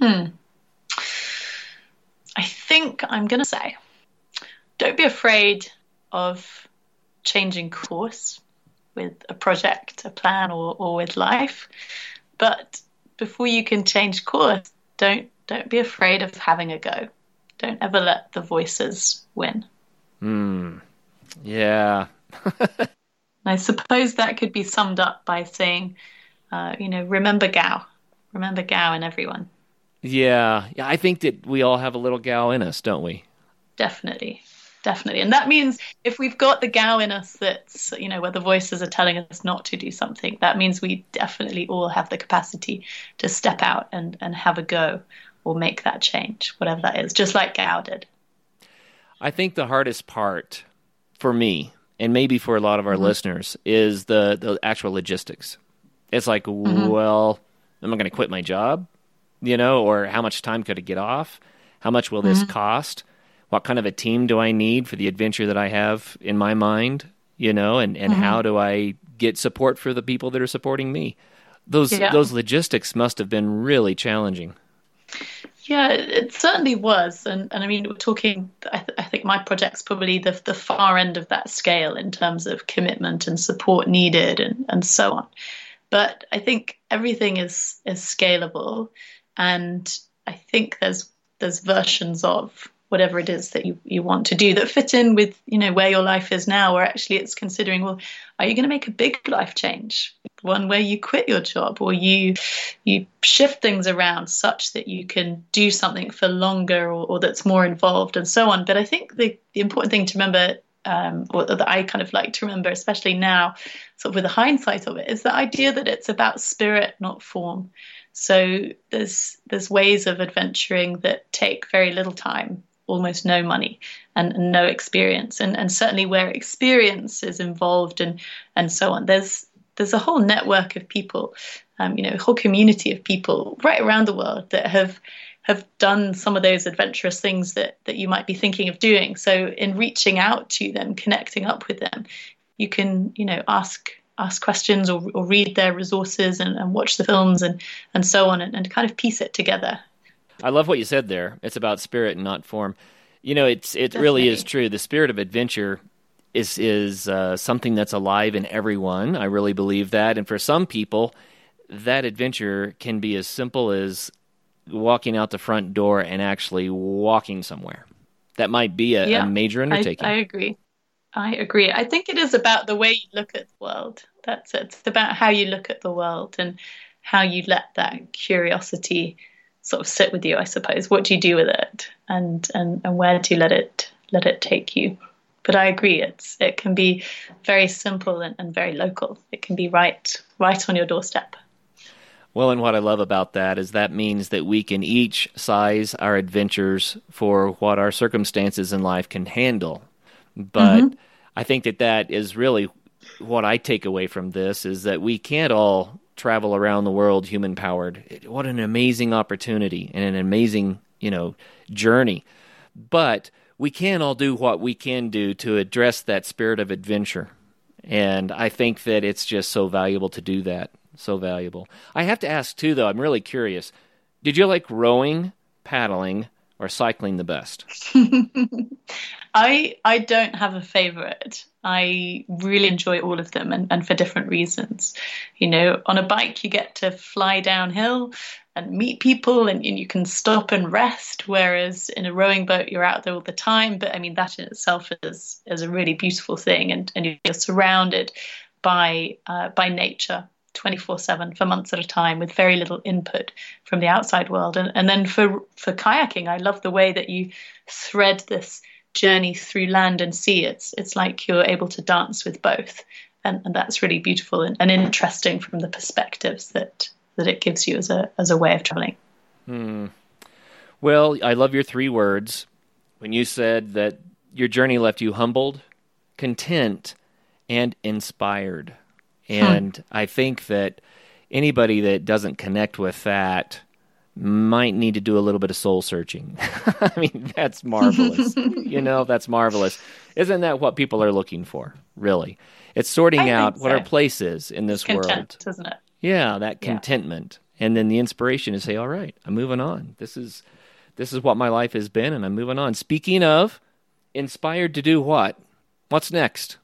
S1: Hmm. I think I'm going to say don't be afraid of changing course with a project, a plan, or, or with life. But before you can change course, don't don't be afraid of having a go. Don't ever let the voices win.
S3: Hmm. Yeah. [LAUGHS]
S1: I suppose that could be summed up by saying, uh, you know, remember Gao. Remember Gao in everyone.
S3: Yeah. Yeah. I think that we all have a little Gao in us, don't we?
S1: Definitely. Definitely. And that means if we've got the Gao in us that's, you know, where the voices are telling us not to do something, that means we definitely all have the capacity to step out and, and have a go or make that change, whatever that is, just like Gao did.
S3: I think the hardest part for me, and maybe for a lot of our mm-hmm. listeners, is the, the actual logistics. It's like, mm-hmm. well, am I going to quit my job? You know, or how much time could I get off? How much will this mm-hmm. cost? What kind of a team do I need for the adventure that I have in my mind? You know, and, and mm-hmm. how do I get support for the people that are supporting me? Those yeah. those logistics must have been really challenging.
S1: Yeah, it certainly was, and and I mean, we're talking. I, th- I, think my project's probably the the far end of that scale in terms of commitment and support needed, and and so on. But I think everything is is scalable, and I think there's there's versions of whatever it is that you, you want to do that fit in with you know where your life is now or actually it's considering well are you going to make a big life change? One where you quit your job or you you shift things around such that you can do something for longer or, or that's more involved and so on. But i think the, the important thing to remember um, or that I kind of like to remember, especially now, sort of with the hindsight of it, is the idea that it's about spirit, not form. So there's there's ways of adventuring that take very little time almost no money and, and, no experience. And, and certainly where experience is involved and and so on there's there's a whole network of people um, you know a whole community of people right around the world that have have done some of those adventurous things that that you might be thinking of doing. So in reaching out to them connecting up with them you can you know ask ask questions or, or read their resources and, and watch the films and and so on and, and kind of piece it together
S3: I love what you said there. It's about spirit and not form. You know, it's it Definitely. really is true. The spirit of adventure is is uh, something that's alive in everyone. I really believe that, and for some people, that adventure can be as simple as walking out the front door and actually walking somewhere. That might be a, yeah, a major undertaking.
S1: I, I agree. I agree. I think it is about the way you look at the world. That's it. It's about how you look at the world and how you let that curiosity sort of sit with you, I suppose. What do you do with it, and and and where do you let it let it take you? But I agree, it's it can be very simple and, and very local. It can be right right on your doorstep.
S3: Well, and what I love about that is that means that we can each size our adventures for what our circumstances in life can handle. But mm-hmm. I think that that is really what I take away from this is that we can't all travel around the world human powered. What an amazing opportunity and an amazing, you know, journey. But we can all do what we can do to address that spirit of adventure. And I think that it's just so valuable to do that. So valuable. I have to ask too though, I'm really curious. Did you like rowing, paddling, or cycling the best? [LAUGHS]
S1: I I don't have a favorite. I really enjoy all of them and, and for different reasons. You know, on a bike you get to fly downhill and meet people and, and you can stop and rest, whereas in a rowing boat you're out there all the time. But I mean that in itself is is a really beautiful thing and, and you're surrounded by uh, by nature 24 7 for months at a time with very little input from the outside world. And, and then for, for kayaking, I love the way that you thread this journey through land and sea. It's, it's like you're able to dance with both. And, and that's really beautiful and, and interesting from the perspectives that, that it gives you as a, as a way of traveling.
S3: Hmm. Well, I love your three words when you said that your journey left you humbled, content, and inspired. And huh. I think that anybody that doesn't connect with that might need to do a little bit of soul searching. [LAUGHS] I mean, that's marvelous. [LAUGHS] you know, that's marvelous. Isn't that what people are looking for, really? It's sorting I out what our place is in this
S1: Content,
S3: world.
S1: Isn't it?
S3: Yeah, that contentment. Yeah. And then the inspiration to say, all right, I'm moving on. This is this is what my life has been and I'm moving on. Speaking of inspired to do what? What's next?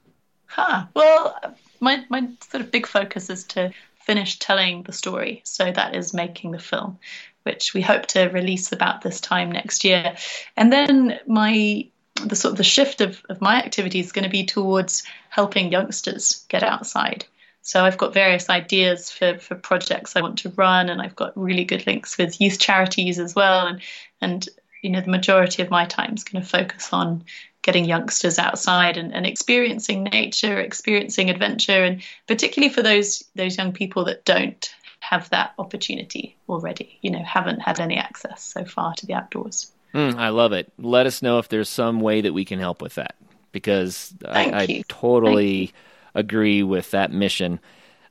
S1: Huh. Well, my my sort of big focus is to finish telling the story. So that is making the film, which we hope to release about this time next year. And then my the sort of the shift of, of my activity is going to be towards helping youngsters get outside. So I've got various ideas for, for projects I want to run, and I've got really good links with youth charities as well. And and you know the majority of my time is going to focus on getting youngsters outside and, and experiencing nature, experiencing adventure, and particularly for those those young people that don't have that opportunity already, you know, haven't had any access so far to the outdoors.
S3: Mm, I love it. Let us know if there's some way that we can help with that because I, I, totally agree with that mission.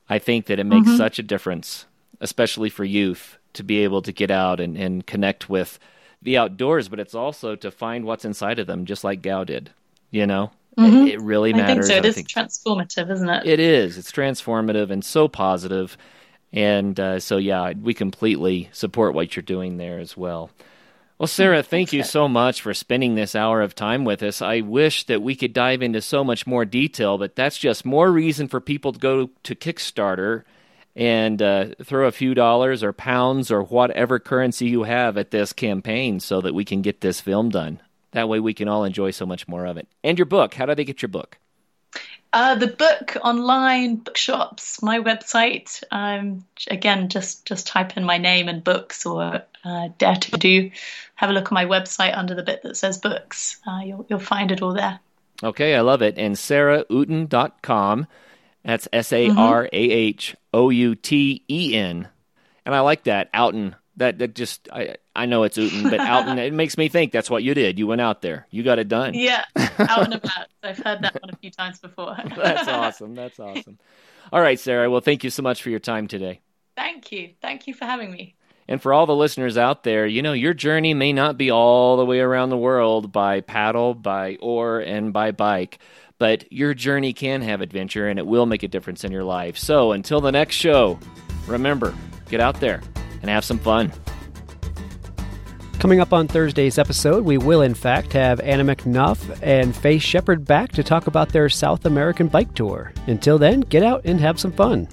S3: I think that it makes mm-hmm. such a difference, especially for youth, to be able to get out and, and connect with the outdoors, but it's also to find what's inside of them, just like Gao did. You know, mm-hmm. it, it, really matters.
S1: I think so. It is transformative, isn't it?
S3: It is. It's transformative and so positive. And uh, so, yeah, we completely support what you're doing there as well. Well, Sarah, thank you so much for spending this hour of time with us. I wish that we could dive into so much more detail, but that's just more reason for people to go to Kickstarter and uh, throw a few dollars or pounds or whatever currency you have at this campaign so that we can get this film done. That way we can all enjoy so much more of it. And your book, how do they get your book?
S1: Uh, the book online bookshops, my website. Um, again, just just type in my name and books or uh, dare to do. Have a look on my website under the bit that says books. Uh, you'll you'll find it all there.
S3: Okay, I love it. And sarahouten.com. That's S A R A H mm-hmm. O U T E N. And I like that, Outen. That that just I I know it's Uten, but [LAUGHS] Outen it makes me think that's what you did. You went out there. You got it done.
S1: Yeah. Out and about. [LAUGHS] I've heard that one a few times before. [LAUGHS]
S3: that's awesome. That's awesome. All right, Sarah. Well, thank you so much for your time today.
S1: Thank you. Thank you for having me.
S3: And for all the listeners out there, you know, your journey may not be all the way around the world by paddle, by oar, and by bike but your journey can have adventure and it will make a difference in your life. So until the next show, remember, get out there and have some fun.
S2: Coming up on Thursday's episode, we will in fact have Anna McNuff and Faith Shepherd back to talk about their South American bike tour. Until then, get out and have some fun.